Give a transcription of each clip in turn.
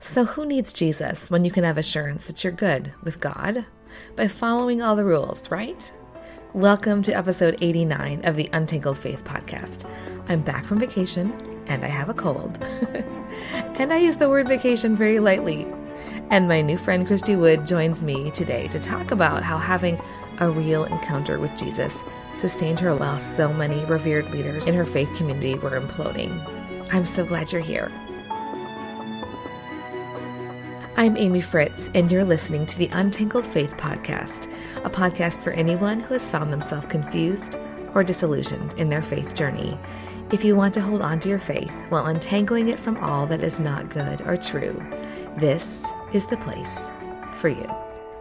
So, who needs Jesus when you can have assurance that you're good with God? By following all the rules, right? Welcome to episode 89 of the Untangled Faith podcast. I'm back from vacation and I have a cold. and I use the word vacation very lightly. And my new friend Christy Wood joins me today to talk about how having a real encounter with Jesus sustained her while so many revered leaders in her faith community were imploding. I'm so glad you're here. I'm Amy Fritz, and you're listening to the Untangled Faith Podcast, a podcast for anyone who has found themselves confused or disillusioned in their faith journey. If you want to hold on to your faith while untangling it from all that is not good or true, this is the place for you.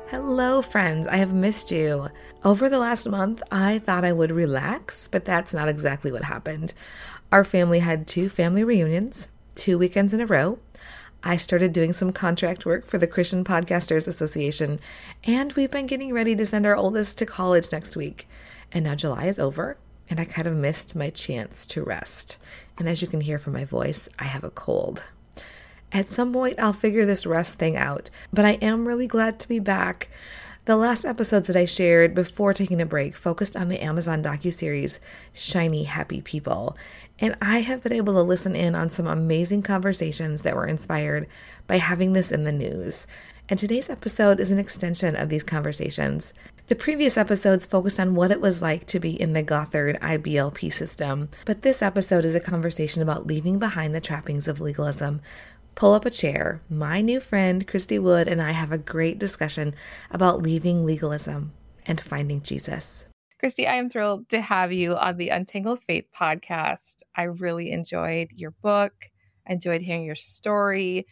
Hello, friends. I have missed you. Over the last month, I thought I would relax, but that's not exactly what happened. Our family had two family reunions, two weekends in a row. I started doing some contract work for the Christian Podcasters Association, and we've been getting ready to send our oldest to college next week. And now July is over, and I kind of missed my chance to rest. And as you can hear from my voice, I have a cold. At some point, I'll figure this rest thing out, but I am really glad to be back. The last episodes that I shared before taking a break focused on the Amazon docuseries Shiny Happy People, and I have been able to listen in on some amazing conversations that were inspired by having this in the news. And today's episode is an extension of these conversations. The previous episodes focused on what it was like to be in the Gothard IBLP system, but this episode is a conversation about leaving behind the trappings of legalism pull up a chair. My new friend, Christy Wood, and I have a great discussion about leaving legalism and finding Jesus. Christy, I am thrilled to have you on the Untangled Faith podcast. I really enjoyed your book, I enjoyed hearing your story.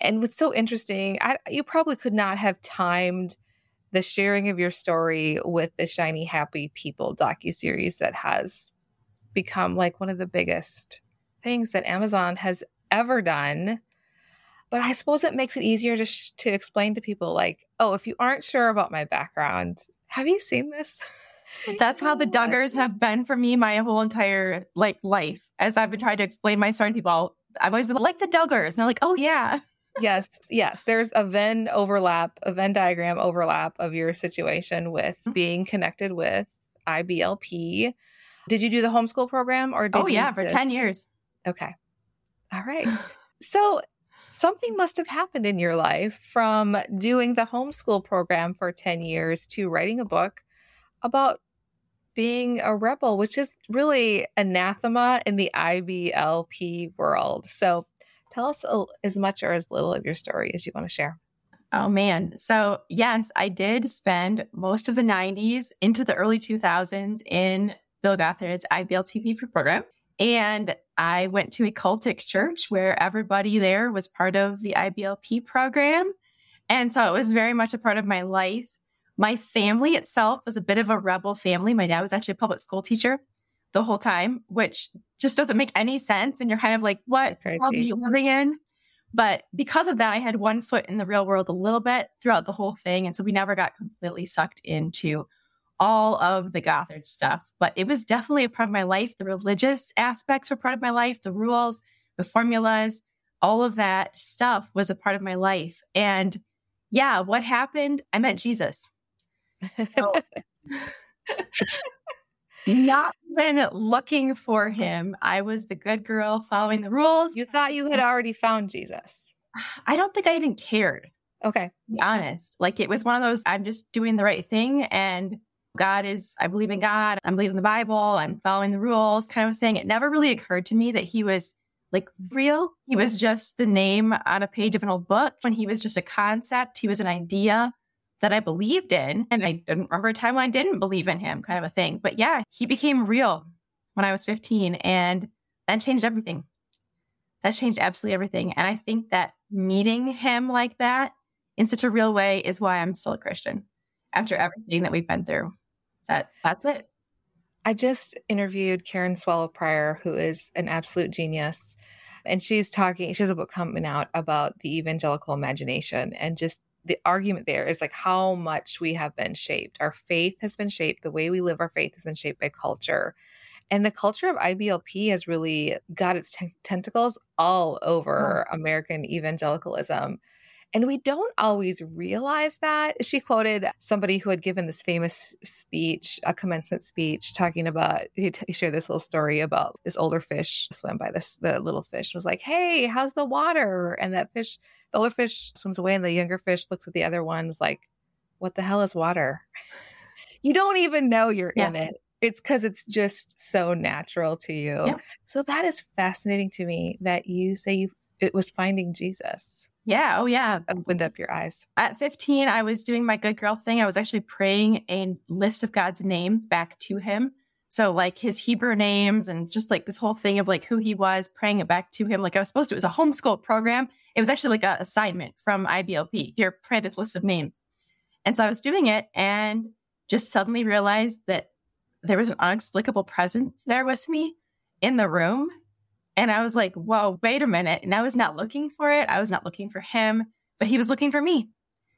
And what's so interesting, I, you probably could not have timed the sharing of your story with the Shiny Happy People docu-series that has become like one of the biggest things that Amazon has ever done but I suppose it makes it easier to sh- to explain to people like, oh, if you aren't sure about my background, have you seen this? That's how the Duggars have been for me my whole entire like life. As I've been trying to explain my story to people, I've always been like the Duggars, and they're like, oh yeah. yes, yes. There's a Venn overlap, a Venn diagram overlap of your situation with mm-hmm. being connected with IBLP. Did you do the homeschool program or did Oh yeah, for just... 10 years. Okay. All right. so something must have happened in your life from doing the homeschool program for 10 years to writing a book about being a rebel, which is really anathema in the IBLP world. So tell us as much or as little of your story as you want to share. Oh man. So, yes, I did spend most of the 90s into the early 2000s in Bill Gothard's IBLP program. And I went to a cultic church where everybody there was part of the IBLP program. And so it was very much a part of my life. My family itself was a bit of a rebel family. My dad was actually a public school teacher the whole time, which just doesn't make any sense. And you're kind of like, what world are you living in? But because of that, I had one foot in the real world a little bit throughout the whole thing. And so we never got completely sucked into all of the Gothard stuff, but it was definitely a part of my life. The religious aspects were part of my life, the rules, the formulas, all of that stuff was a part of my life. And yeah, what happened? I met Jesus. So, not even looking for him. I was the good girl following the rules. You thought you had already found Jesus. I don't think I even cared. Okay. be honest. Like it was one of those, I'm just doing the right thing. And God is, I believe in God, I'm believing the Bible, I'm following the rules kind of a thing. It never really occurred to me that he was like real. He was just the name on a page of an old book when he was just a concept. He was an idea that I believed in. And I didn't remember a time when I didn't believe in him, kind of a thing. But yeah, he became real when I was 15 and that changed everything. That changed absolutely everything. And I think that meeting him like that in such a real way is why I'm still a Christian after everything that we've been through that that's it. I just interviewed Karen Swallow Prior, who is an absolute genius. And she's talking, she has a book coming out about the evangelical imagination. And just the argument there is like how much we have been shaped. Our faith has been shaped. The way we live our faith has been shaped by culture. And the culture of IBLP has really got its t- tentacles all over oh. American evangelicalism. And we don't always realize that. She quoted somebody who had given this famous speech, a commencement speech, talking about, he, t- he shared this little story about this older fish swam by this, the little fish was like, Hey, how's the water? And that fish, the older fish swims away and the younger fish looks at the other ones like, What the hell is water? you don't even know you're yeah. in it. It's because it's just so natural to you. Yeah. So that is fascinating to me that you say you it was finding Jesus. Yeah. Oh, yeah. Opened up your eyes. At 15, I was doing my good girl thing. I was actually praying a list of God's names back to him. So, like his Hebrew names and just like this whole thing of like who he was, praying it back to him. Like I was supposed to. It was a homeschool program. It was actually like an assignment from IBLP. Here, pray this list of names. And so I was doing it and just suddenly realized that there was an inexplicable presence there with me in the room and I was like, whoa, wait a minute. And I was not looking for it. I was not looking for him, but he was looking for me.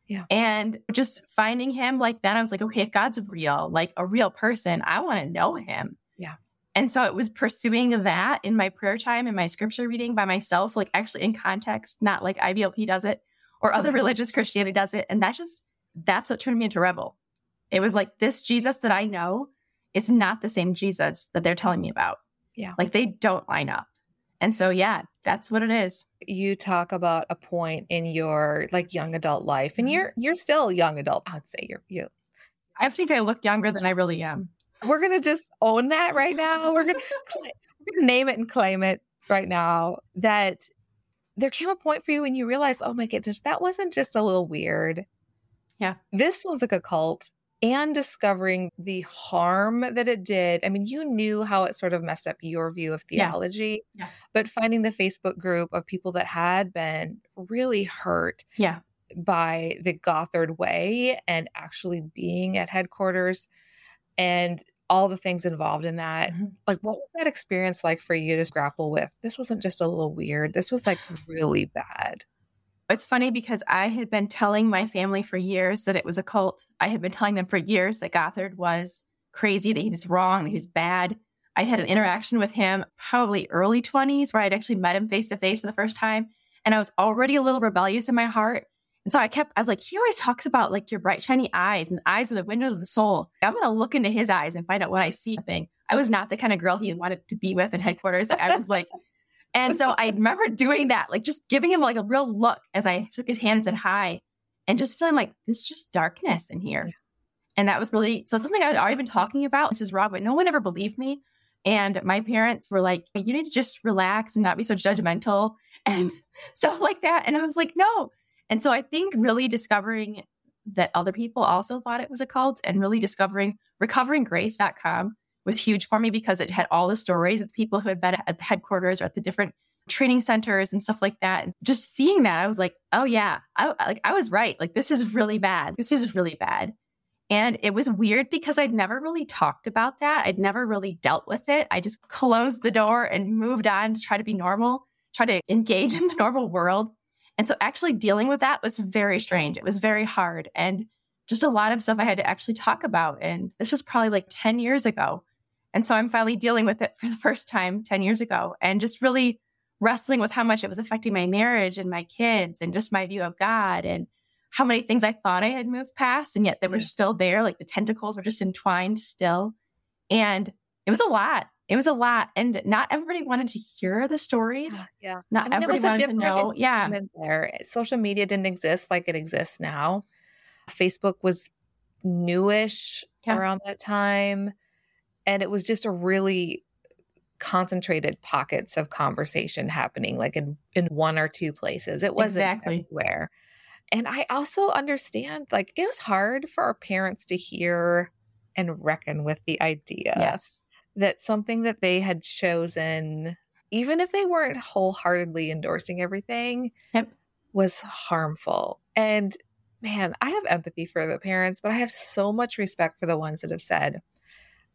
Yeah. And just finding him like that, I was like, okay, if God's real, like a real person, I want to know him. Yeah. And so it was pursuing that in my prayer time and my scripture reading by myself, like actually in context, not like IBLP does it or other religious Christianity does it. And that's just, that's what turned me into rebel. It was like this Jesus that I know is not the same Jesus that they're telling me about. Yeah. Like they don't line up. And so, yeah, that's what it is. You talk about a point in your like young adult life, and you're you're still young adult. I'd say you're you. I think I look younger than I really am. We're gonna just own that right now. We're gonna, we're gonna name it and claim it right now. That there came a point for you when you realized, oh my goodness, that wasn't just a little weird. Yeah, this was like a cult and discovering the harm that it did. I mean, you knew how it sort of messed up your view of theology, yeah. Yeah. but finding the Facebook group of people that had been really hurt yeah. by the Gothard way and actually being at headquarters and all the things involved in that. Mm-hmm. Like, what was that experience like for you to grapple with? This wasn't just a little weird, this was like really bad. It's funny because I had been telling my family for years that it was a cult. I had been telling them for years that Gothard was crazy, that he was wrong, that he was bad. I had an interaction with him probably early 20s where I'd actually met him face to face for the first time. And I was already a little rebellious in my heart. And so I kept, I was like, he always talks about like your bright, shiny eyes and eyes are the window of the soul. I'm going to look into his eyes and find out what I see. Thing. I was not the kind of girl he wanted to be with in headquarters. I was like, and so I remember doing that, like just giving him like a real look as I shook his hand and said hi, and just feeling like this is just darkness in here. And that was really so something I had already been talking about. This is Rob, but no one ever believed me. And my parents were like, you need to just relax and not be so judgmental and stuff like that. And I was like, no. And so I think really discovering that other people also thought it was a cult and really discovering recoveringgrace.com was huge for me because it had all the stories of people who had been at the headquarters or at the different training centers and stuff like that. And just seeing that, I was like, oh yeah, I like I was right. Like this is really bad. This is really bad. And it was weird because I'd never really talked about that. I'd never really dealt with it. I just closed the door and moved on to try to be normal, try to engage in the normal world. And so actually dealing with that was very strange. It was very hard and just a lot of stuff I had to actually talk about. And this was probably like 10 years ago. And so I'm finally dealing with it for the first time 10 years ago and just really wrestling with how much it was affecting my marriage and my kids and just my view of God and how many things I thought I had moved past and yet they were still there. Like the tentacles were just entwined still. And it was a lot. It was a lot. And not everybody wanted to hear the stories. Yeah. yeah. Not I mean, everybody wanted to know. Yeah. There. Social media didn't exist like it exists now. Facebook was newish yeah. around that time and it was just a really concentrated pockets of conversation happening like in in one or two places it wasn't exactly. everywhere and i also understand like it was hard for our parents to hear and reckon with the idea yes that something that they had chosen even if they weren't wholeheartedly endorsing everything yep. was harmful and man i have empathy for the parents but i have so much respect for the ones that have said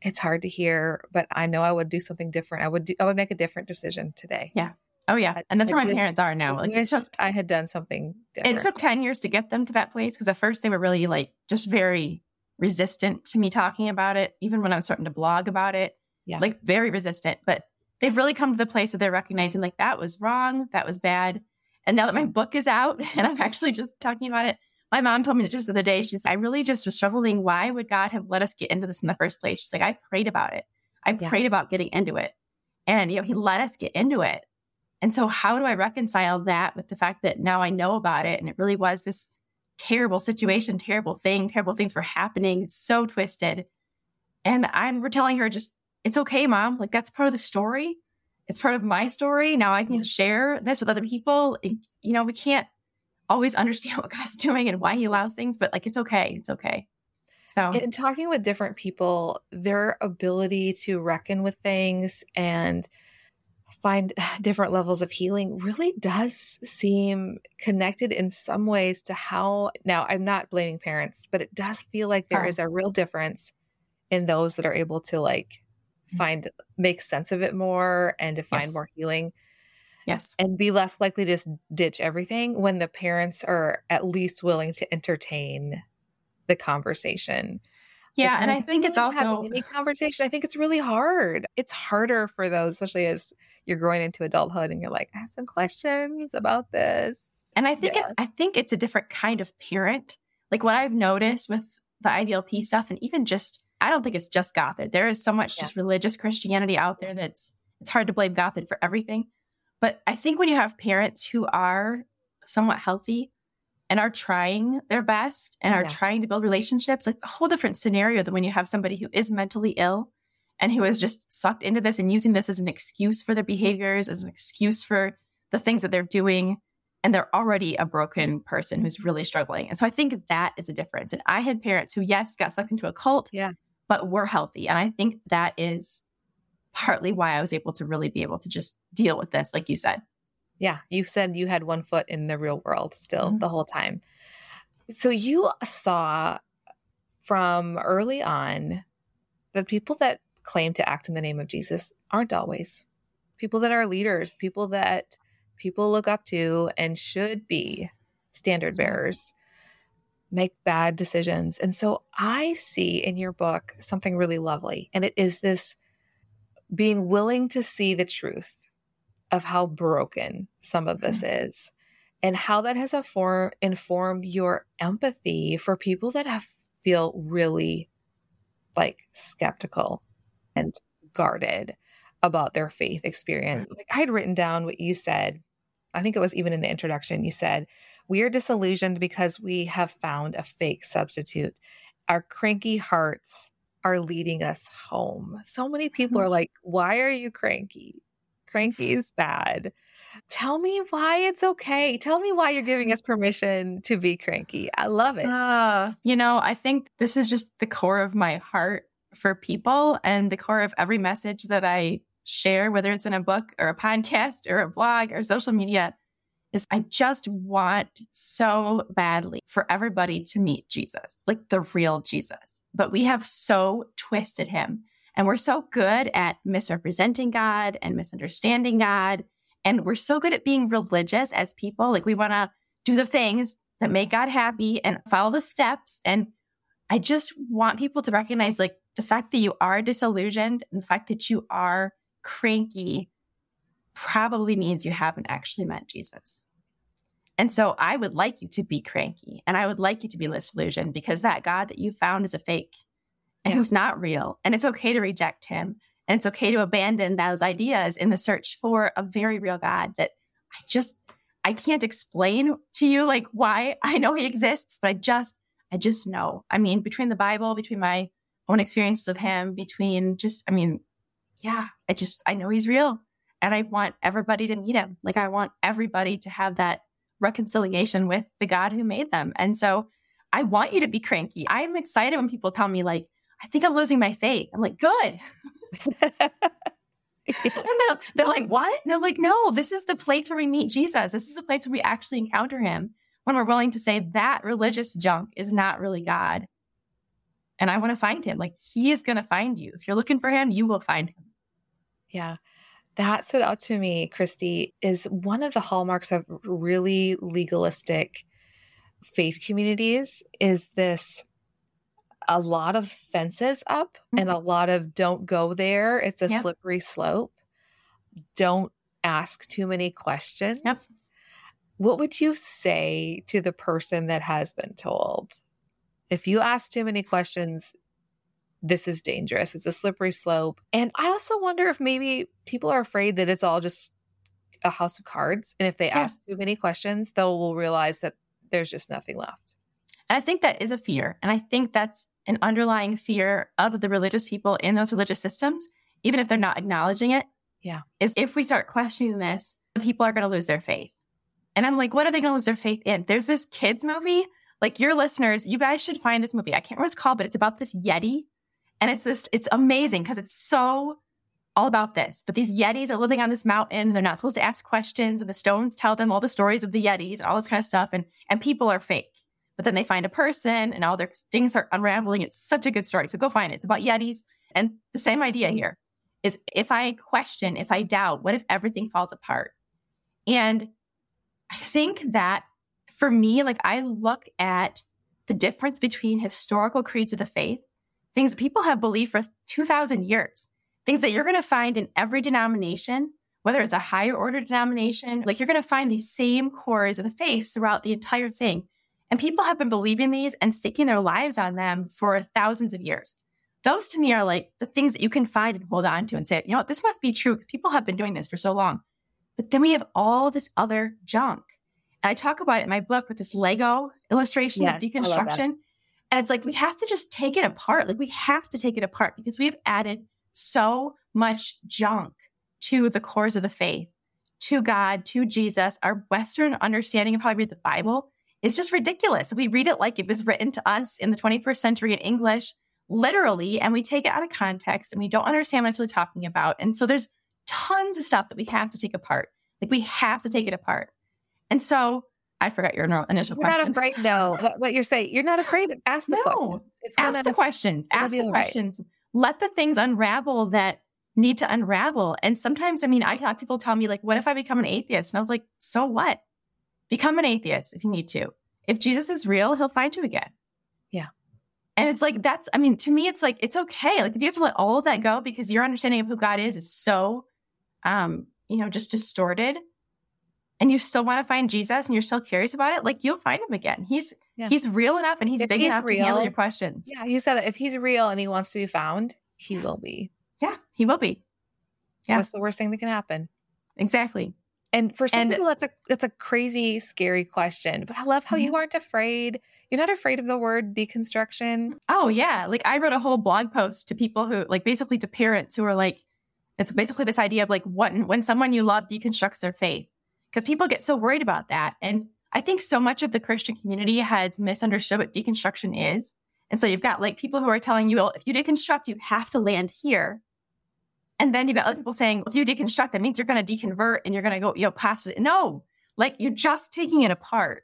it's hard to hear, but I know I would do something different. I would do, I would make a different decision today. Yeah. Oh yeah. And that's I where my parents are now. Like it took, I had done something different. It took 10 years to get them to that place because at first they were really like just very resistant to me talking about it, even when I was starting to blog about it. yeah. like very resistant, but they've really come to the place where they're recognizing like that was wrong, that was bad. And now that my book is out and I'm actually just talking about it, my mom told me just the other day, she's, I really just was struggling. Why would God have let us get into this in the first place? She's like, I prayed about it. I yeah. prayed about getting into it. And, you know, he let us get into it. And so how do I reconcile that with the fact that now I know about it and it really was this terrible situation, terrible thing, terrible things were happening. It's so twisted. And I'm we're telling her just, it's okay, mom. Like that's part of the story. It's part of my story. Now I can share this with other people. You know, we can't always understand what God's doing and why he allows things, but like it's okay. It's okay. So in talking with different people, their ability to reckon with things and find different levels of healing really does seem connected in some ways to how now I'm not blaming parents, but it does feel like there oh. is a real difference in those that are able to like mm. find make sense of it more and to find yes. more healing. Yes. And be less likely to just ditch everything when the parents are at least willing to entertain the conversation. Yeah, and I think it's also any conversation. I think it's really hard. It's harder for those, especially as you're growing into adulthood and you're like, ask some questions about this. And I think yeah. it's I think it's a different kind of parent. Like what I've noticed with the IBLP stuff, and even just I don't think it's just Gothard. There is so much yeah. just religious Christianity out there that's it's hard to blame Gothard for everything. But I think when you have parents who are somewhat healthy and are trying their best and are yeah. trying to build relationships, like a whole different scenario than when you have somebody who is mentally ill and who is just sucked into this and using this as an excuse for their behaviors, as an excuse for the things that they're doing. And they're already a broken person who's really struggling. And so I think that is a difference. And I had parents who, yes, got sucked into a cult, yeah. but were healthy. And I think that is partly why I was able to really be able to just deal with this, like you said. Yeah, you said you had one foot in the real world still mm-hmm. the whole time. So you saw from early on that people that claim to act in the name of Jesus aren't always people that are leaders, people that people look up to and should be standard bearers make bad decisions. And so I see in your book something really lovely, and it is this being willing to see the truth of how broken some of this mm-hmm. is and how that has inform, informed your empathy for people that have feel really like skeptical and guarded about their faith experience. Like I had written down what you said. I think it was even in the introduction. You said, We are disillusioned because we have found a fake substitute. Our cranky hearts are leading us home. So many people are like, Why are you cranky? Cranky is bad. Tell me why it's okay. Tell me why you're giving us permission to be cranky. I love it. Uh, you know, I think this is just the core of my heart for people and the core of every message that I share, whether it's in a book or a podcast or a blog or social media, is I just want so badly for everybody to meet Jesus, like the real Jesus. But we have so twisted him. And we're so good at misrepresenting God and misunderstanding God. And we're so good at being religious as people. Like we want to do the things that make God happy and follow the steps. And I just want people to recognize like the fact that you are disillusioned and the fact that you are cranky probably means you haven't actually met Jesus. And so I would like you to be cranky and I would like you to be disillusioned because that God that you found is a fake and yeah. who's not real. And it's okay to reject him. And it's okay to abandon those ideas in the search for a very real God that I just, I can't explain to you like why I know he exists, but I just, I just know. I mean, between the Bible, between my own experiences of him, between just, I mean, yeah, I just, I know he's real. And I want everybody to meet him. Like, I want everybody to have that reconciliation with the God who made them. And so I want you to be cranky. I'm excited when people tell me, like, I think I'm losing my faith. I'm like, good. and they're, they're like, what? And they're like, no, this is the place where we meet Jesus. This is the place where we actually encounter him when we're willing to say that religious junk is not really God and I want to find him. Like he is going to find you. If you're looking for him, you will find him. Yeah. That stood out to me, Christy, is one of the hallmarks of really legalistic faith communities is this a lot of fences up mm-hmm. and a lot of don't go there. It's a yep. slippery slope. Don't ask too many questions. Yep. What would you say to the person that has been told? If you ask too many questions, this is dangerous. It's a slippery slope. And I also wonder if maybe people are afraid that it's all just a house of cards. And if they yeah. ask too many questions, they'll realize that there's just nothing left. And I think that is a fear. And I think that's an underlying fear of the religious people in those religious systems, even if they're not acknowledging it. Yeah. Is if we start questioning this, people are going to lose their faith. And I'm like, what are they going to lose their faith in? There's this kids movie. Like your listeners, you guys should find this movie. I can't remember what it's called, but it's about this Yeti. And it's this, it's amazing because it's so all about this. But these Yetis are living on this mountain. They're not supposed to ask questions. And the stones tell them all the stories of the Yetis and all this kind of stuff. And, and people are fake. But then they find a person and all their things are unraveling. It's such a good story. So go find it. It's about Yetis. And the same idea here is if I question, if I doubt, what if everything falls apart? And I think that for me, like I look at the difference between historical creeds of the faith, things people have believed for 2,000 years, things that you're going to find in every denomination, whether it's a higher order denomination, like you're going to find these same cores of the faith throughout the entire thing. And people have been believing these and staking their lives on them for thousands of years. Those to me are like the things that you can find and hold on to and say, you know what, this must be true because people have been doing this for so long. But then we have all this other junk. And I talk about it in my book with this Lego illustration yes, of deconstruction. And it's like we have to just take it apart. Like we have to take it apart because we've added so much junk to the cores of the faith, to God, to Jesus. Our Western understanding of how we read the Bible is just ridiculous. We read it like it was written to us in the 21st century in English, literally, and we take it out of context and we don't understand what it's really talking about. And so there's tons of stuff that we have to take apart. Like we have to take it apart. And so I forgot your initial you're question. You're not afraid, no. What you're saying, you're not afraid. Ask the no. questions. It's ask the questions. Ask the questions. Let the things unravel that need to unravel. And sometimes, I mean, I talk people tell me like, what if I become an atheist? And I was like, so what? Become an atheist if you need to. If Jesus is real, he'll find you again. Yeah. And it's like, that's, I mean, to me, it's like, it's okay. Like, if you have to let all of that go because your understanding of who God is is so, um, you know, just distorted and you still want to find Jesus and you're still curious about it, like you'll find him again. He's, yeah. he's real enough and he's if big he's enough real, to handle your questions. Yeah. You said that if he's real and he wants to be found, he will be. Yeah. He will be. Yeah. What's the worst thing that can happen? Exactly. And for some and, people, that's a that's a crazy, scary question. But I love how mm-hmm. you aren't afraid. You're not afraid of the word deconstruction. Oh yeah, like I wrote a whole blog post to people who, like, basically to parents who are like, it's basically this idea of like, what when someone you love deconstructs their faith, because people get so worried about that. And I think so much of the Christian community has misunderstood what deconstruction is. And so you've got like people who are telling you, well, if you deconstruct, you have to land here. And then you've got other people saying, well, if you deconstruct, that means you're going to deconvert and you're going to go, you know, past it. No, like you're just taking it apart.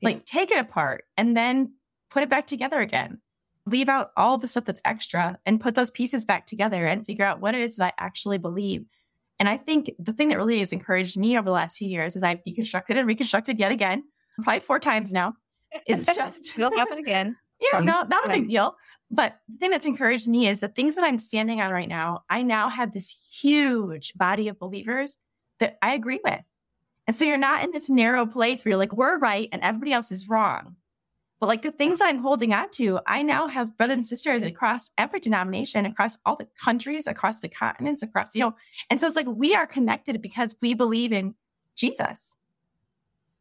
Yeah. Like take it apart and then put it back together again. Leave out all the stuff that's extra and put those pieces back together and figure out what it is that I actually believe. And I think the thing that really has encouraged me over the last few years is I've deconstructed and reconstructed yet again, mm-hmm. probably four times now. It's just it'll happen again. Yeah, not, not a big deal. But the thing that's encouraged me is the things that I'm standing on right now, I now have this huge body of believers that I agree with. And so you're not in this narrow place where you're like, we're right and everybody else is wrong. But like the things I'm holding on to, I now have brothers and sisters across every denomination, across all the countries, across the continents, across, you know, and so it's like we are connected because we believe in Jesus.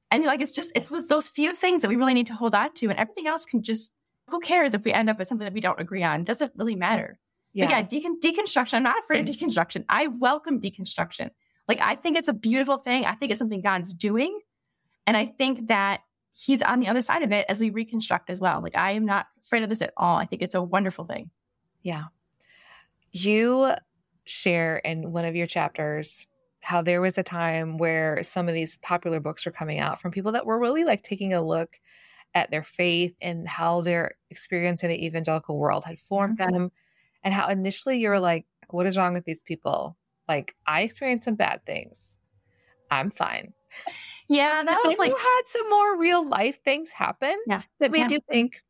And like it's just it's those few things that we really need to hold on to, and everything else can just who cares if we end up with something that we don't agree on? It doesn't really matter. Yeah. But yeah, decon- deconstruction. I'm not afraid of deconstruction. I welcome deconstruction. Like, I think it's a beautiful thing. I think it's something God's doing. And I think that he's on the other side of it as we reconstruct as well. Like, I am not afraid of this at all. I think it's a wonderful thing. Yeah. You share in one of your chapters how there was a time where some of these popular books were coming out from people that were really like taking a look at their faith and how their experience in the evangelical world had formed mm-hmm. them and how initially you were like what is wrong with these people like i experienced some bad things i'm fine yeah um, that was like you had some more real life things happen yeah. that made yeah. you think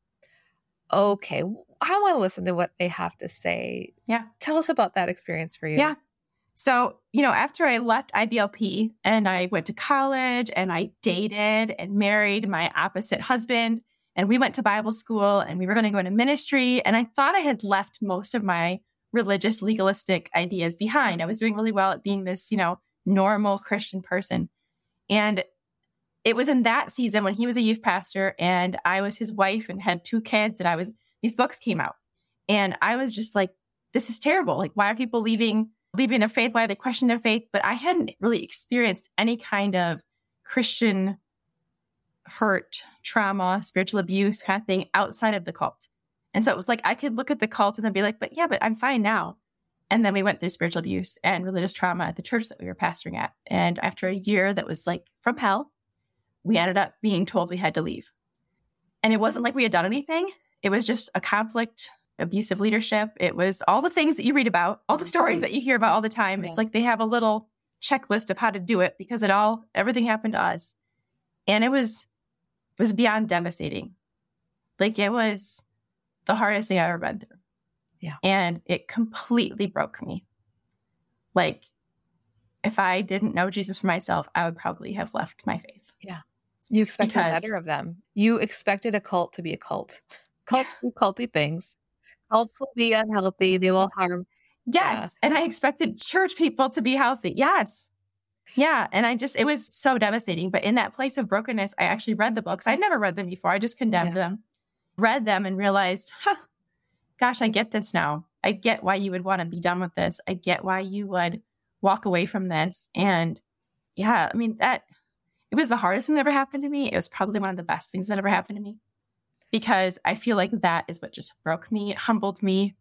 okay I want to listen to what they have to say. Yeah. Tell us about that experience for you. Yeah. So, you know, after I left IBLP and I went to college and I dated and married my opposite husband, and we went to Bible school and we were going to go into ministry. And I thought I had left most of my religious, legalistic ideas behind. I was doing really well at being this, you know, normal Christian person. And it was in that season when he was a youth pastor and I was his wife and had two kids and I was, these books came out. And I was just like, this is terrible. Like, why are people leaving, leaving their faith? Why are they questioning their faith? But I hadn't really experienced any kind of Christian hurt, trauma, spiritual abuse kind of thing outside of the cult. And so it was like I could look at the cult and then be like, but yeah, but I'm fine now. And then we went through spiritual abuse and religious trauma at the church that we were pastoring at. And after a year that was like from hell, we ended up being told we had to leave. And it wasn't like we had done anything. It was just a conflict, abusive leadership. It was all the things that you read about, all the stories that you hear about all the time. It's like they have a little checklist of how to do it because it all, everything happened to us. And it was, it was beyond devastating. Like it was the hardest thing I've ever been through. Yeah. And it completely broke me. Like, if I didn't know Jesus for myself, I would probably have left my faith. Yeah. You expected Because- better of them. You expected a cult to be a cult. Cults do culty things. Cults will be unhealthy. They will harm. Yes. And I expected church people to be healthy. Yes. Yeah. And I just, it was so devastating. But in that place of brokenness, I actually read the books. I'd never read them before. I just condemned them, read them, and realized, huh, gosh, I get this now. I get why you would want to be done with this. I get why you would walk away from this. And yeah, I mean, that it was the hardest thing that ever happened to me. It was probably one of the best things that ever happened to me because I feel like that is what just broke me, humbled me,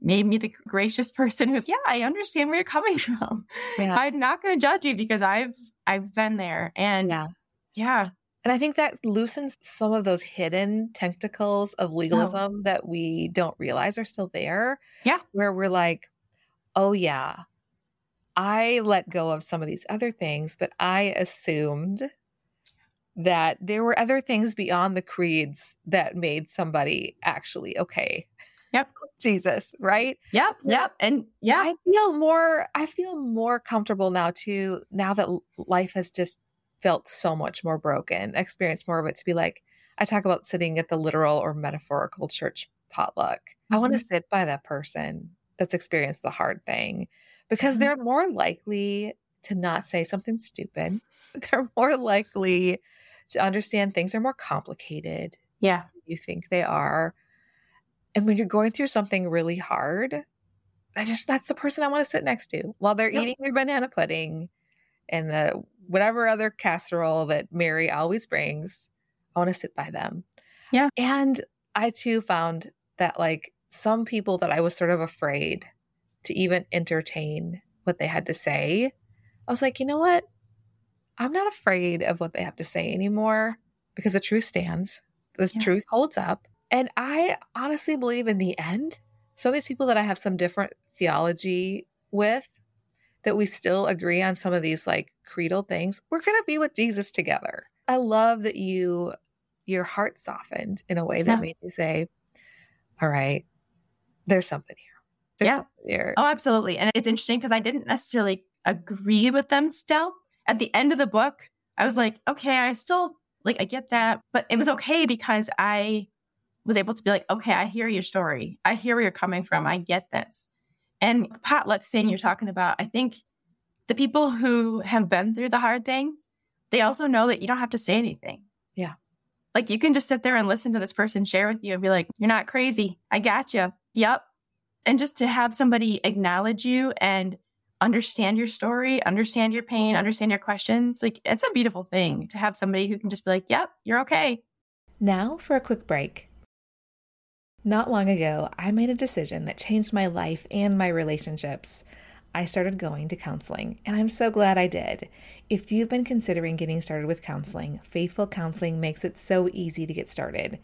made me the gracious person who's, yeah, I understand where you're coming from. Yeah. I'm not going to judge you because I've I've been there. And Yeah. yeah, And I think that loosens some of those hidden tentacles of oh. legalism that we don't realize are still there. Yeah. Where we're like, oh, yeah, I let go of some of these other things, but I assumed that there were other things beyond the creeds that made somebody actually okay. Yep. Jesus, right? Yep. Yep. And yeah. I feel more I feel more comfortable now too now that life has just felt so much more broken. Experienced more of it to be like I talk about sitting at the literal or metaphorical church potluck. I want to Mhm. sit by that person that's experienced the hard thing because Mhm. they're more likely to not say something stupid. They're more likely to understand things are more complicated yeah. than you think they are. And when you're going through something really hard, I just that's the person I want to sit next to while they're Yep. eating their banana pudding and the whatever other casserole that Mary always brings. I want to sit by them. Yeah. And I too found that like some people that I was sort of afraid to even entertain what they had to say, I was like, you know what? I'm not afraid of what they have to say anymore because the truth stands. The Yeah. truth holds up. And I honestly believe in the end, some of these people that I have some different theology with, that we still agree on some of these like creedal things, we're going to be with Jesus together. I love that you, your heart softened in a way that Yeah. made you say, all right, there's something here. There's Yeah. something here. Oh, absolutely. And it's interesting because I didn't necessarily agree with them still. At the end of the book, I was like, okay, I still like, I get that. But it was okay because I was able to be like, okay, I hear your story. I hear where you're coming from. I get this. And the potluck thing you're talking about, I think the people who have been through the hard things, they also know that you don't have to say anything. Yeah. Like you can just sit there and listen to this person share with you and be like, you're not crazy. I got you. Yep. And just to have somebody acknowledge you and understand your story, understand your pain, understand your questions, like it's a beautiful thing to have somebody who can just be like, yep, you're okay. Now for a quick break. Not long ago, I made a decision that changed my life and my relationships. I started going to counseling, and I'm so glad I did. If you've been considering getting started with counseling, Faithful Counseling makes it so easy to get started.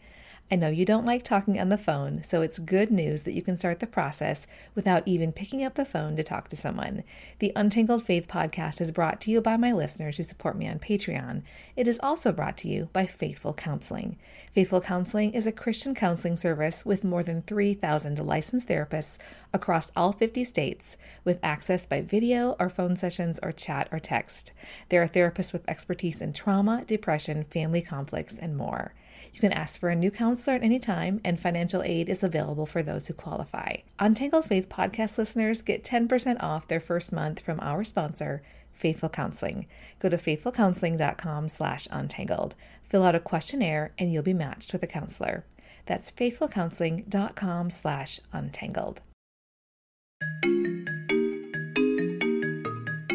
I know you don't like talking on the phone, so it's good news that you can start the process without even picking up the phone to talk to someone. The Untangled Faith podcast is brought to you by my listeners who support me on Patreon. It is also brought to you by Faithful Counseling. Faithful Counseling is a Christian counseling service with more than 3,000 licensed therapists across all 50 states with access by video or phone sessions or chat or text. There are therapists with expertise in trauma, depression, family conflicts, and more. You can ask for a new counselor at any time, and financial aid is available for those who qualify. Untangled Faith podcast listeners get 10% off their first month from our sponsor, Faithful Counseling. Go to faithfulcounseling.com slash untangled. Fill out a questionnaire and you'll be matched with a counselor. That's faithfulcounseling.com slash untangled.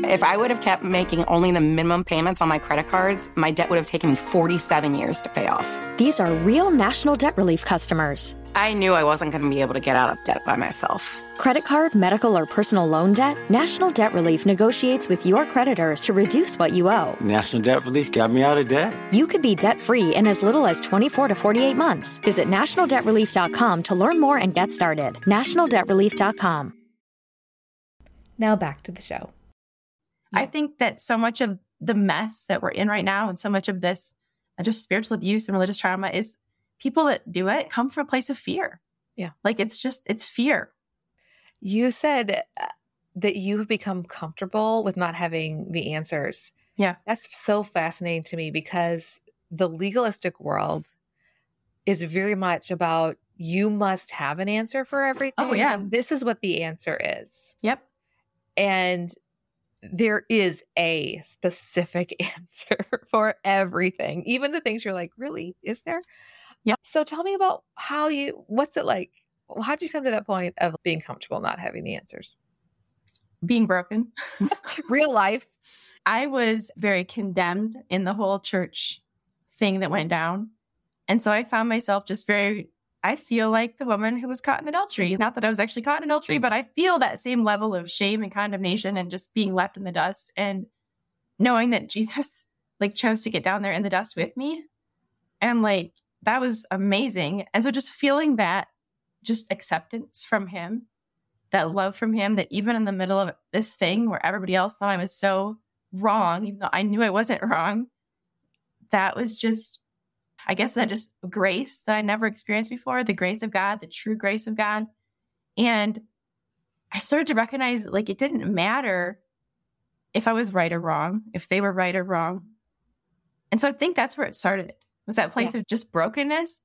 If I would have kept making only the minimum payments on my credit cards, my debt would have taken me 47 years to pay off. These are real National Debt Relief customers. I knew I wasn't going to be able to get out of debt by myself. Credit card, medical, or personal loan debt? National Debt Relief negotiates with your creditors to reduce what you owe. National Debt Relief got me out of debt. You could be debt free in as little as 24 to 48 months. Visit nationaldebtrelief.com to learn more and get started. Nationaldebtrelief.com. Now back to the show. I think that so much of the mess that we're in right now and so much of this uh, just spiritual abuse and religious trauma is people that do it come from a place of fear. Yeah. Like it's just, it's fear. You said uh, that you have become comfortable with not having the answers. Yeah. That's so fascinating to me because the legalistic world is very much about you must have an answer for everything. Oh, yeah. and This is what the answer is. Yep. And there is a specific answer for everything, even the things you're like, really? Is there? Yeah. So tell me about how you, what's it like? How did you come to that point of being comfortable not having the answers? Being broken. Real life. I was very condemned in the whole church thing that went down. And so I found myself just very, I feel like the woman who was caught in adultery. Not that I was actually caught in adultery, but I feel that same level of shame and condemnation and just being left in the dust and knowing that Jesus like chose to get down there in the dust with me. And like, that was amazing. And so just feeling that just acceptance from him, that love from him, that even in the middle of this thing where everybody else thought I was so wrong, even though I knew I wasn't wrong, that was just, I guess, that just grace that I never experienced before the grace of God, the true grace of God. And I started to recognize like it didn't matter if I was right or wrong, if they were right or wrong. And so I think that's where it started was that place yeah. of just brokenness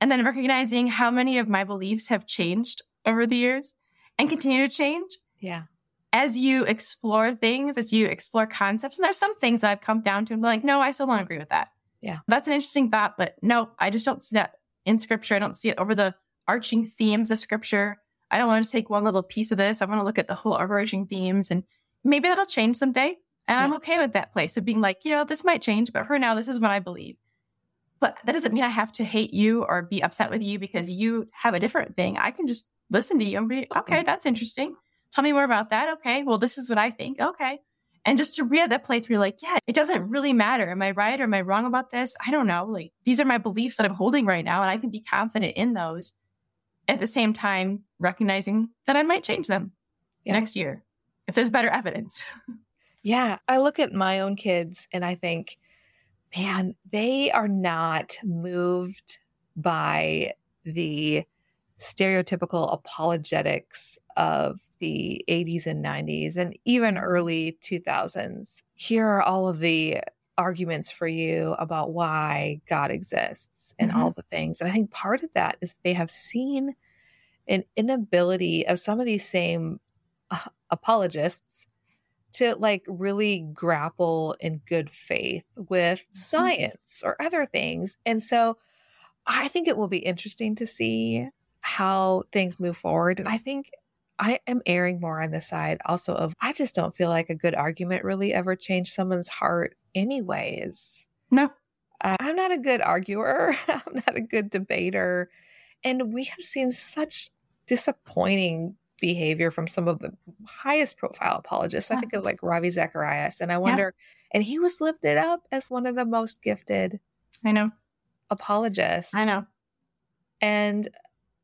and then recognizing how many of my beliefs have changed over the years and continue to change. Yeah. As you explore things, as you explore concepts, and there's some things I've come down to and be like, no, I still don't agree with that. Yeah. That's an interesting thought, but no, I just don't see that in scripture. I don't see it over the arching themes of scripture. I don't want to take one little piece of this. I want to look at the whole overarching themes and maybe that'll change someday. And yeah. I'm okay with that place of being like, you know, this might change, but for now, this is what I believe. But that doesn't mean I have to hate you or be upset with you because you have a different thing. I can just listen to you and be, okay, that's interesting. Tell me more about that. Okay. Well, this is what I think. Okay. And just to at that where you're like, yeah, it doesn't really matter. Am I right or am I wrong about this? I don't know. Like, these are my beliefs that I'm holding right now, and I can be confident in those. At the same time, recognizing that I might change them yeah. next year if there's better evidence. Yeah. I look at my own kids and I think, man, they are not moved by the stereotypical apologetics of the 80s and 90s and even early 2000s. Here are all of the arguments for you about why God exists and mm-hmm. all the things. And I think part of that is they have seen an inability of some of these same uh, apologists to like really grapple in good faith with mm-hmm. science or other things. And so I think it will be interesting to see how things move forward. And I think I am erring more on the side also of I just don't feel like a good argument really ever changed someone's heart, anyways. No. Uh, I'm not a good arguer, I'm not a good debater. And we have seen such disappointing behavior from some of the highest profile apologists. Yeah. I think of like Ravi Zacharias, and I wonder, yeah. and he was lifted up as one of the most gifted. I know apologists. I know. And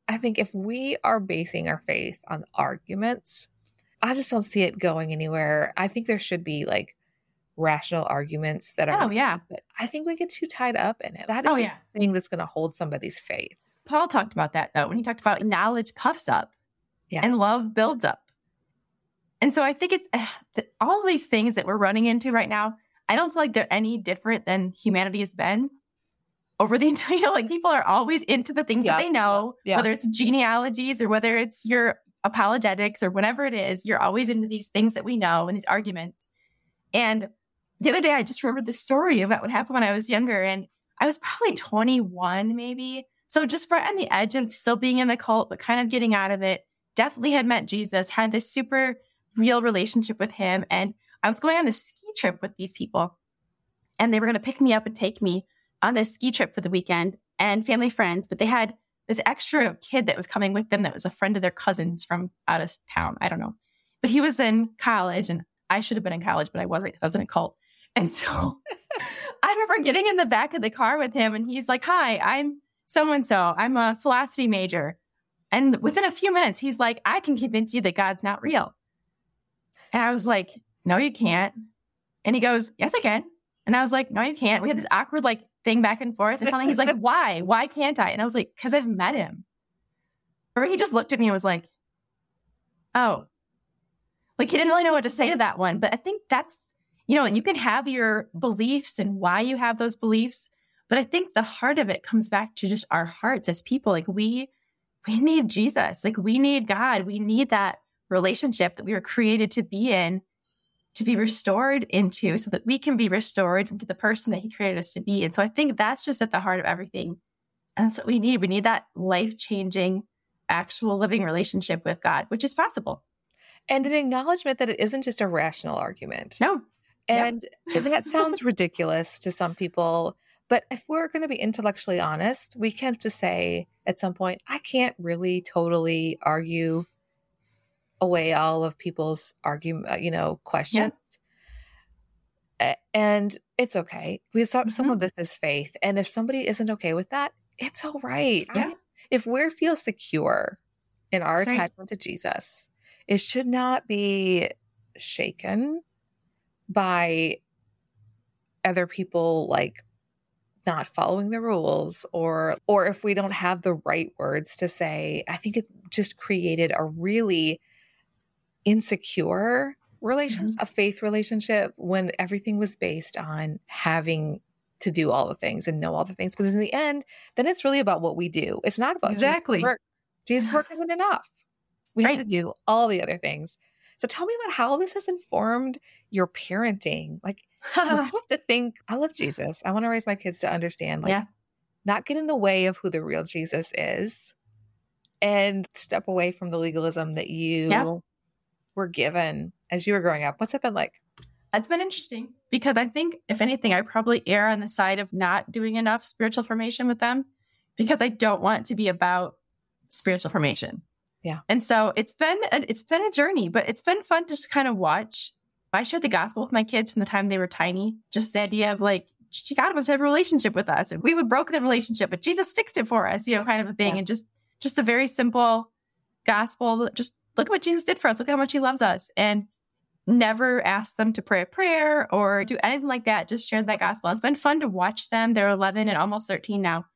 I think if we are basing our faith on arguments, I just don't see it going anywhere. I think there should be like rational arguments that are. Oh, yeah. But I think we get too tied up in it. That is Oh, the yeah. thing that's going to hold somebody's faith. Paul talked about that though when he talked about knowledge puffs up Yeah. and love builds up. And so I think it's uh, th- all these things that we're running into right now. I don't feel like they're any different than humanity has been over the entire. You know, like people are always into the things Yeah. that they know, Yeah. whether it's genealogies or whether it's your apologetics or whatever it is. You're always into these things that we know and these arguments. And the other day, I just remembered the story about what happened when I was younger, and I was probably 21, maybe. So just right on the edge of still being in the cult, but kind of getting out of it. Definitely had met Jesus, had this super real relationship with him. And I was going on a ski trip with these people, and they were going to pick me up and take me on this ski trip for the weekend and family friends. But they had this extra kid that was coming with them that was a friend of their cousins from out of town. I don't know. But he was in college, and I should have been in college, but I wasn't because I was in a cult. And so I remember getting in the back of the car with him, and he's like, Hi, I'm so and so. I'm a philosophy major. And within a few minutes, he's like, I can convince you that God's not real. And I was like, No, you can't. And he goes, Yes, I can. And I was like, No, you can't. We had this awkward like thing back and forth. And finally, he's like, Why? Why can't I? And I was like, Because I've met him. Or he just looked at me and was like, Oh, like he didn't really know what to say to that one. But I think that's, you know, you can have your beliefs and why you have those beliefs. But I think the heart of it comes back to just our hearts as people. Like we, we need Jesus. Like we need God. We need that relationship that we were created to be in, to be restored into, so that we can be restored into the person that He created us to be. And so I think that's just at the heart of everything. And that's what we need. We need that life changing, actual living relationship with God, which is possible. And an acknowledgement that it isn't just a rational argument. No. And that sounds ridiculous to some people. But if we're going to be intellectually honest, we can just say at some point, I can't really totally argue away all of people's argument, you know, questions. A- And it's okay. We some, some Mm-hmm. of this is faith. And if somebody isn't okay with that, it's all right. Yeah. right? If we feel secure in our That's right. attachment to Jesus, it should not be shaken by other people like not following the rules or or if we don't have the right words to say i think it just created a really insecure relationship mm-hmm. a faith relationship when everything was based on having to do all the things and know all the things because in the end then it's really about what we do it's not about Exactly. work. jesus work isn't enough we Right. have to do all the other things so tell me about how this has informed your parenting like you have to think i love jesus i want to raise my kids to understand like Yeah. not get in the way of who the real jesus is and step away from the legalism that you Yeah. Were given as you were growing up what's it been like That's been interesting because I think, if anything, I probably err on the side of not doing enough spiritual formation with them because I don't want to be about spiritual formation. Yeah. And so it's been a, it's been a journey, but it's been fun to just kind of watch. I shared the gospel with my kids from the time they were tiny. Just the idea of like God wants to have a relationship with us, and we would broke the relationship, but Jesus fixed it for us. You know, kind of a thing, Yeah. and just just a very simple gospel. Just look at what Jesus did for us. Look how much He loves us, and never ask them to pray a prayer or do anything like that. Just share that gospel. It's been fun to watch them. They're 11 and almost 13 now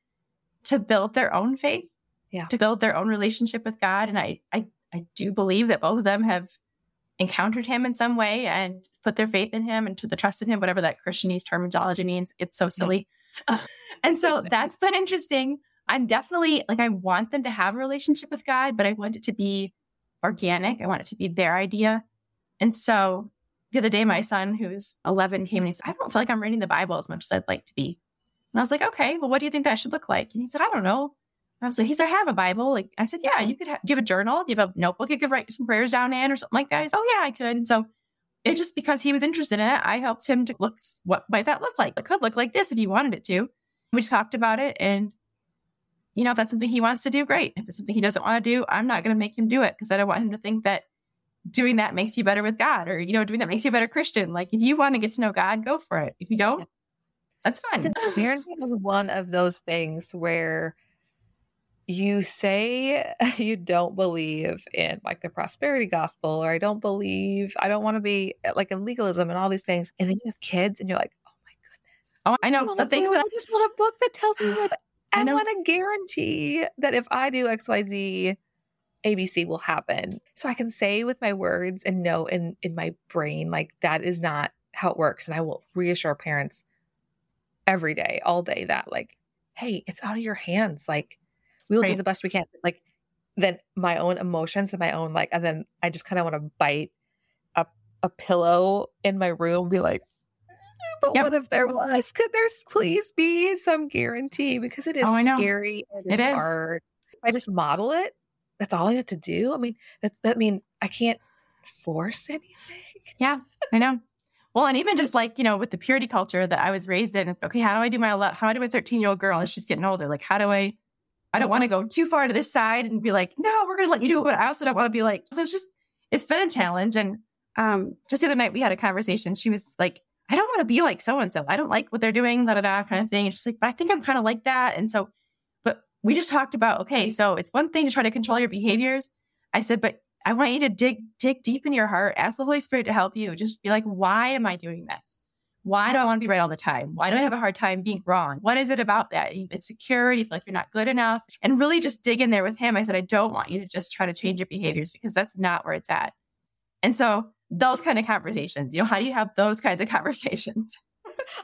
to build their own faith, Yeah. to build their own relationship with God. And I, I, I do believe that both of them have encountered Him in some way and put their faith in Him and to the trust in Him, whatever that Christianese terminology means. It's so silly. and so that's been interesting. I'm definitely like, I want them to have a relationship with God, but I want it to be organic. I want it to be their idea. And so the other day, my son, who's 11, came and he said, I don't feel like I'm reading the Bible as much as I'd like to be. And I was like, okay, well, what do you think that should look like? And he said, I don't know. I was like, he said, I have a Bible. Like I said, yeah, you could have, do you have a journal? Do you have a notebook you could write some prayers down in or something like that? He said, oh yeah, I could. And so it just because he was interested in it, I helped him to look, what might that look like? It could look like this if you wanted it to. We just talked about it. And, you know, if that's something he wants to do, great. If it's something he doesn't want to do, I'm not going to make him do it because I don't want him to think that doing that makes you better with God or, you know, doing that makes you a better Christian. Like if you want to get to know God, go for it. If you don't, that's fine. parenting is one of those things where you say you don't believe in like the prosperity gospel, or I don't believe, I don't want to be uh, like in legalism and all these things. And then you have kids and you're like, oh my goodness. Oh, I know the things that I just want a book that tells me what I I, want to guarantee that if I do XYZ, ABC will happen. So I can say with my words and know in, in my brain, like that is not how it works. And I will reassure parents every day, all day that like, hey, it's out of your hands. Like we'll do the best we can. Like then my own emotions and my own like, and then I just kind of want to bite a, a pillow in my room be like, but Yep. what if there was? Could there please be some guarantee? Because it is Oh, scary. and It It's is. hard. I just model it, that's all I have to do. I mean, that, that mean I can't force anything. Yeah, I know. Well, and even just like, you know, with the purity culture that I was raised in, it's okay, how do I do my how do I do 13 year old girl? And she's getting older. Like, how do I I don't want to go too far to this side and be like, no, we're gonna let you do it, but I also don't want to be like, so it's just it's been a challenge. And um just the other night we had a conversation. She was like, I don't want to be like so and so. I don't like what they're doing, da da da kind of thing. It's she's like, but I think I'm kind of like that. And so, but we just talked about, okay, so it's one thing to try to control your behaviors. I said, but I want you to dig dig deep in your heart, ask the Holy Spirit to help you. Just be like, why am I doing this? Why do I want to be right all the time? Why do I have a hard time being wrong? What is it about that? It's security, you feel like you're not good enough. And really just dig in there with him. I said, I don't want you to just try to change your behaviors because that's not where it's at. And so those kind of conversations, you know, how do you have those kinds of conversations?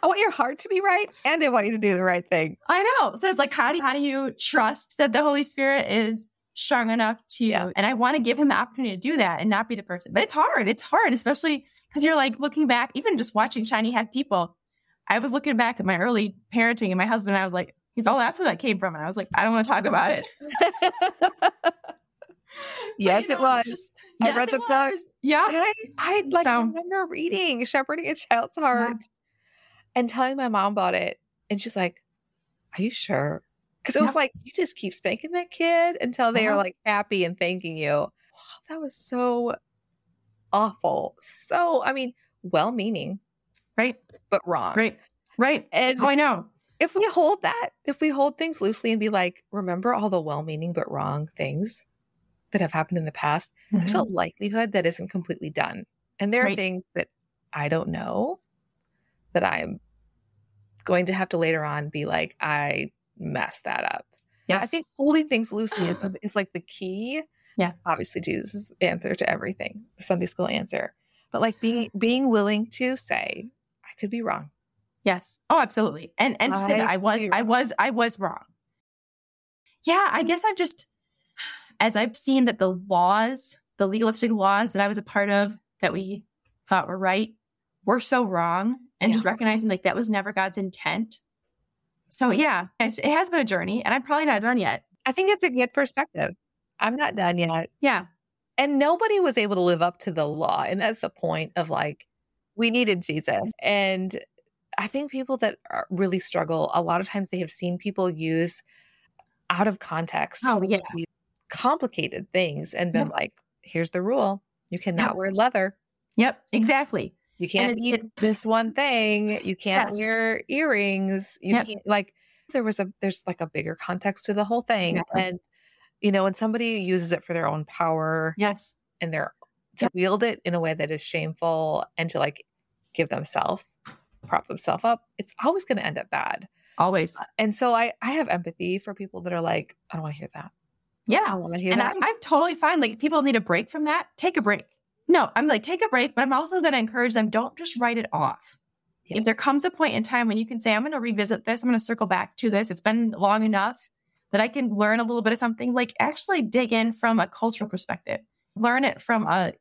I want your heart to be right and I want you to do the right thing. I know. So it's like, how do you, how do you trust that the Holy Spirit is strong enough to, Yeah. and I want to give him the opportunity to do that and not be the person. But it's hard. It's hard, especially because you're like looking back, even just watching Shiny Happy people. I was looking back at my early parenting and my husband, and I was like, he's, oh, that's where that came from. And I was like, I don't want to talk about it. yes, you it was. just- I read the book. Yeah. I, I like So- remember reading Shepherding a Child's Heart and telling my mom about it. And she's like, Are you sure? Because it was Yep. like, you just keep spanking that kid until they are Uh-huh. like happy and thanking you. Wow, that was so awful. So, I mean, well meaning, Right. but wrong. Right. Right. And Oh, I know. if we hold that, if we hold things loosely and be like, remember all the well meaning but wrong things that have happened in the past, there's a mm-hmm. likelihood that isn't completely done. And there are things that I don't know that I'm going to have to later on be like, I messed that up. Yes. I think holding things loosely is, is like the key. Yeah. Obviously, Jesus' answer to everything, the Sunday school answer. But like being being willing to say, I could be wrong. Yes. Oh, absolutely. And and to say that I I was. I was I was wrong. Yeah, I guess I've just as I've seen that the laws, the legalistic laws that I was a part of that we thought were right were so wrong and just recognizing like that was never God's intent. So yeah, it's, it has been a journey and I'm probably not done yet. I think it's a good perspective. I'm not done yet. Yeah. And nobody was able to live up to the law. And that's the point of like, we needed Jesus. And I think people that are, really struggle, a lot of times they have seen people use out of context Oh, yeah. Complicated things and been Yep. like, here's the rule. You cannot Yep. wear leather. Yep, exactly. You can't it's- eat it's- this one thing. You can't Yes. wear earrings. You Yep. can't like there was a there's like a bigger context to the whole thing. Exactly. And you know, when somebody uses it for their own power Yes. and they're to wield it in a way that is shameful and to like give themselves prop themselves up, it's always gonna end up bad. Always. Uh, and so I I have empathy for people that are like, I don't want to hear that. I Yeah. don't want to hear And that. I'm, I'm totally fine. Like, if people need a break from that, take a break. No, I'm like, take a break, but I'm also going to encourage them don't just write it off. If there comes a point in time when you can say, I'm going to revisit this, I'm going to circle back to this, it's been long enough that I can learn a little bit of something, like actually dig in from a cultural perspective, learn it from a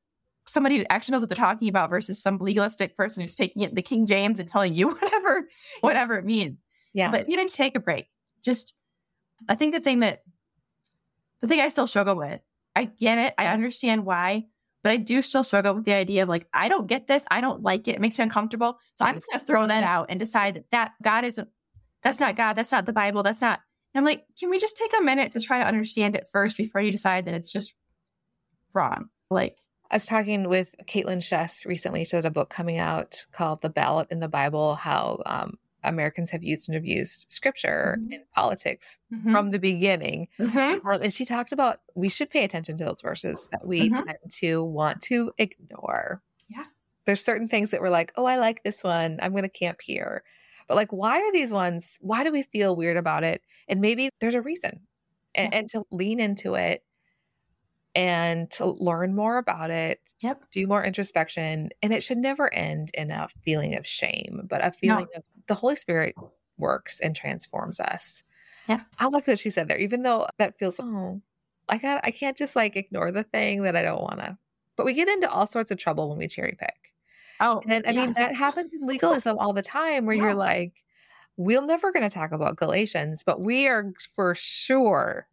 somebody who actually knows what they're talking about versus some legalistic person who's taking it the King James and telling you whatever, whatever it means. yeah. But if you didn't take a break, just I think the thing that the thing I still struggle with, I get it, I understand why, but I do still struggle with the idea of like, I don't get this, I don't like it, it makes me uncomfortable. So I'm just gonna throw that out and decide that, that God isn't that's not God, that's not the Bible, that's not I'm like, can we just take a minute to try to understand it first before you decide that it's just wrong? Like, I was talking with Kaitlyn Schiess recently. She has a book coming out called The Ballot and the Bible, how um, Americans have used and abused scripture Mhm. in politics Mhm. from the beginning. Mhm. And she talked about we should pay attention to those verses that we Mhm. tend to want to ignore. Yeah. There's certain things that we're like, oh, I like this one. I'm going to camp here. But like, why are these ones? Why do we feel weird about it? And maybe there's a reason. And, Yeah. and to lean into it and to learn more about it, Yep. do more introspection. And it should never end in a feeling of shame, but a feeling of the Holy Spirit works and transforms us. Yeah. I like what she said there, even though that feels, oh, I got, I can't just like ignore the thing that I don't want to. But we get into all sorts of trouble when we cherry pick. Oh, And I mean, that happens in legalism all the time where you're like, we're never going to talk about Galatians, but we are for sure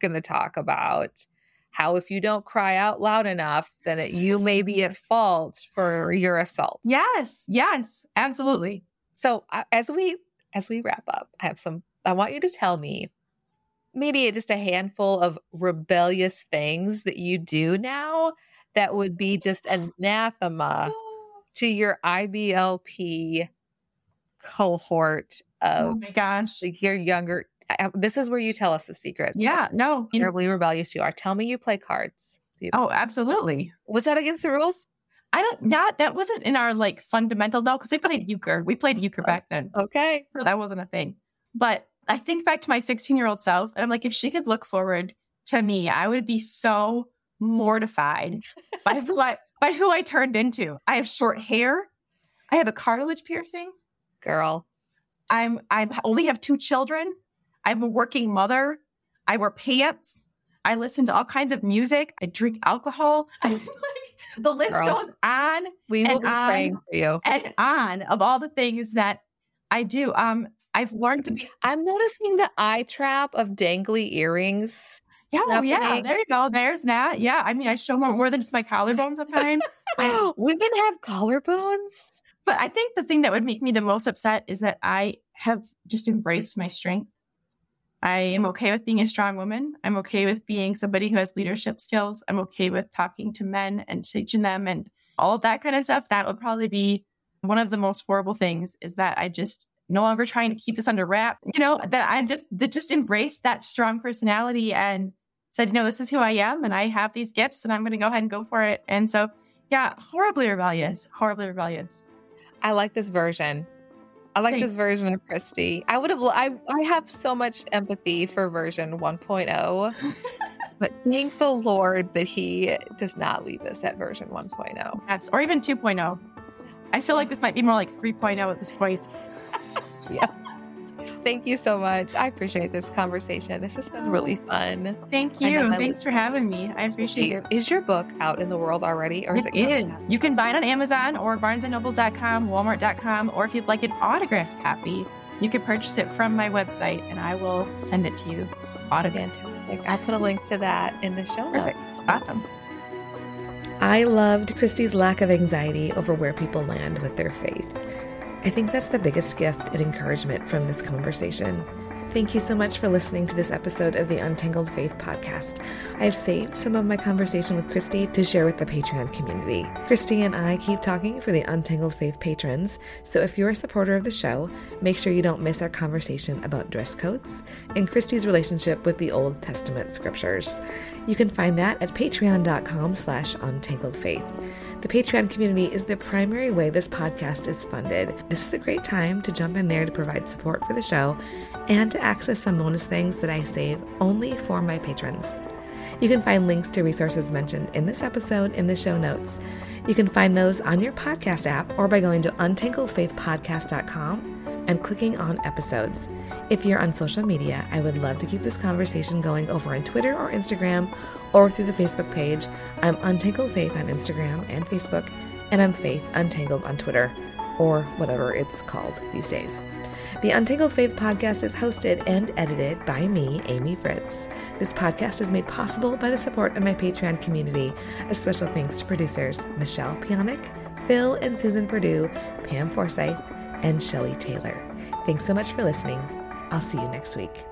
going to talk about how if you don't cry out loud enough, then it, you may be at fault for your assault. Yes. Yes. Absolutely. So uh, as we as we wrap up, I have some. I want you to tell me maybe just a handful of rebellious things that you do now that would be just anathema to your IBLP cohort Oh my gosh. your younger. I- This is where you tell us the secrets. Yeah. No. terribly rebellious you are. Tell me you play cards. You- Oh, absolutely. Was that against the rules? I don't not that wasn't in our like fundamental though, because we played euchre. We played euchre back then. Okay. So that wasn't a thing. But I think back to my 16 year old self, and I'm like, if she could look forward to me, I would be so mortified by who I by who I turned into. I have short hair. I have a cartilage piercing. Girl. I'm I only have two children. I'm a working mother. I wear pants. I listen to all kinds of music. I drink alcohol. I like, the list Girl. goes on We will And be praying for you. and on of all the things that I do. Um, I've learned to be I'm noticing the eye trap of dangly earrings. Yeah, oh, yeah. There you go. There's that. Yeah. I mean, I show more, more than just my collarbone sometimes. Women have collarbones. but I think the thing that would make me the most upset is that I have just embraced my strength. I am okay with being a strong woman. I'm okay with being somebody who has leadership skills. I'm okay with talking to men and teaching them and all that kind of stuff. That would probably be one of the most horrible things is that I just no longer trying to keep this under wrap. You know, that I just that just embraced that strong personality and said, you know, this is who I am and I have these gifts and I'm going to go ahead and go for it. And so, yeah, horribly rebellious, horribly rebellious. I like this version. I like this version of Christy. I would have. I I have so much empathy for version 1.0, but thank the Lord that He does not leave us at version 1.0. Yes, or even 2.0. I feel like this might be more like 3.0 at this point. Thank you so much. I appreciate this conversation. This has been really oh, fun. Thank you. Thanks for having me. I appreciate it. Is your book out in the world already, or is it? It coming You can buy it on Amazon or barnesandnobles.com, walmart.com, or if you'd like an autographed copy, you can purchase it from my website and I will send it to you autographed. Fantastic. I'll put a link to that in the show notes. Perfect. Awesome. I loved Christy's lack of anxiety over where people land with their faith. I think that's the biggest gift and encouragement from this conversation. Thank you so much for listening to this episode of the Untangled Faith podcast. I have saved some of my conversation with Christy to share with the Patreon community. Christy and I keep talking for the Untangled Faith patrons, so if you're a supporter of the show, make sure you don't miss our conversation about dress codes and Christy's relationship with the Old Testament scriptures. You can find that at patreon.com slash untangledfaith. The Patreon community is the primary way this podcast is funded. This is a great time to jump in there to provide support for the show and to access some bonus things that I save only for my patrons. You can find links to resources mentioned in this episode in the show notes. You can find those on your podcast app or by going to untangledfaithpodcast.com and clicking on episodes. If you're on social media, I would love to keep this conversation going over on Twitter or Instagram or through the Facebook page. I'm Untangled Faith on Instagram and Facebook, and I'm Faith Untangled on Twitter, or whatever it's called these days. The Untangled Faith podcast is hosted and edited by me, Amy Fritz. This podcast is made possible by the support of my Patreon community. A special thanks to producers Michelle Pionic, Phil and Susan Purdue, Pam Forsyth, and Shelley Taylor. Thanks so much for listening. I'll see you next week.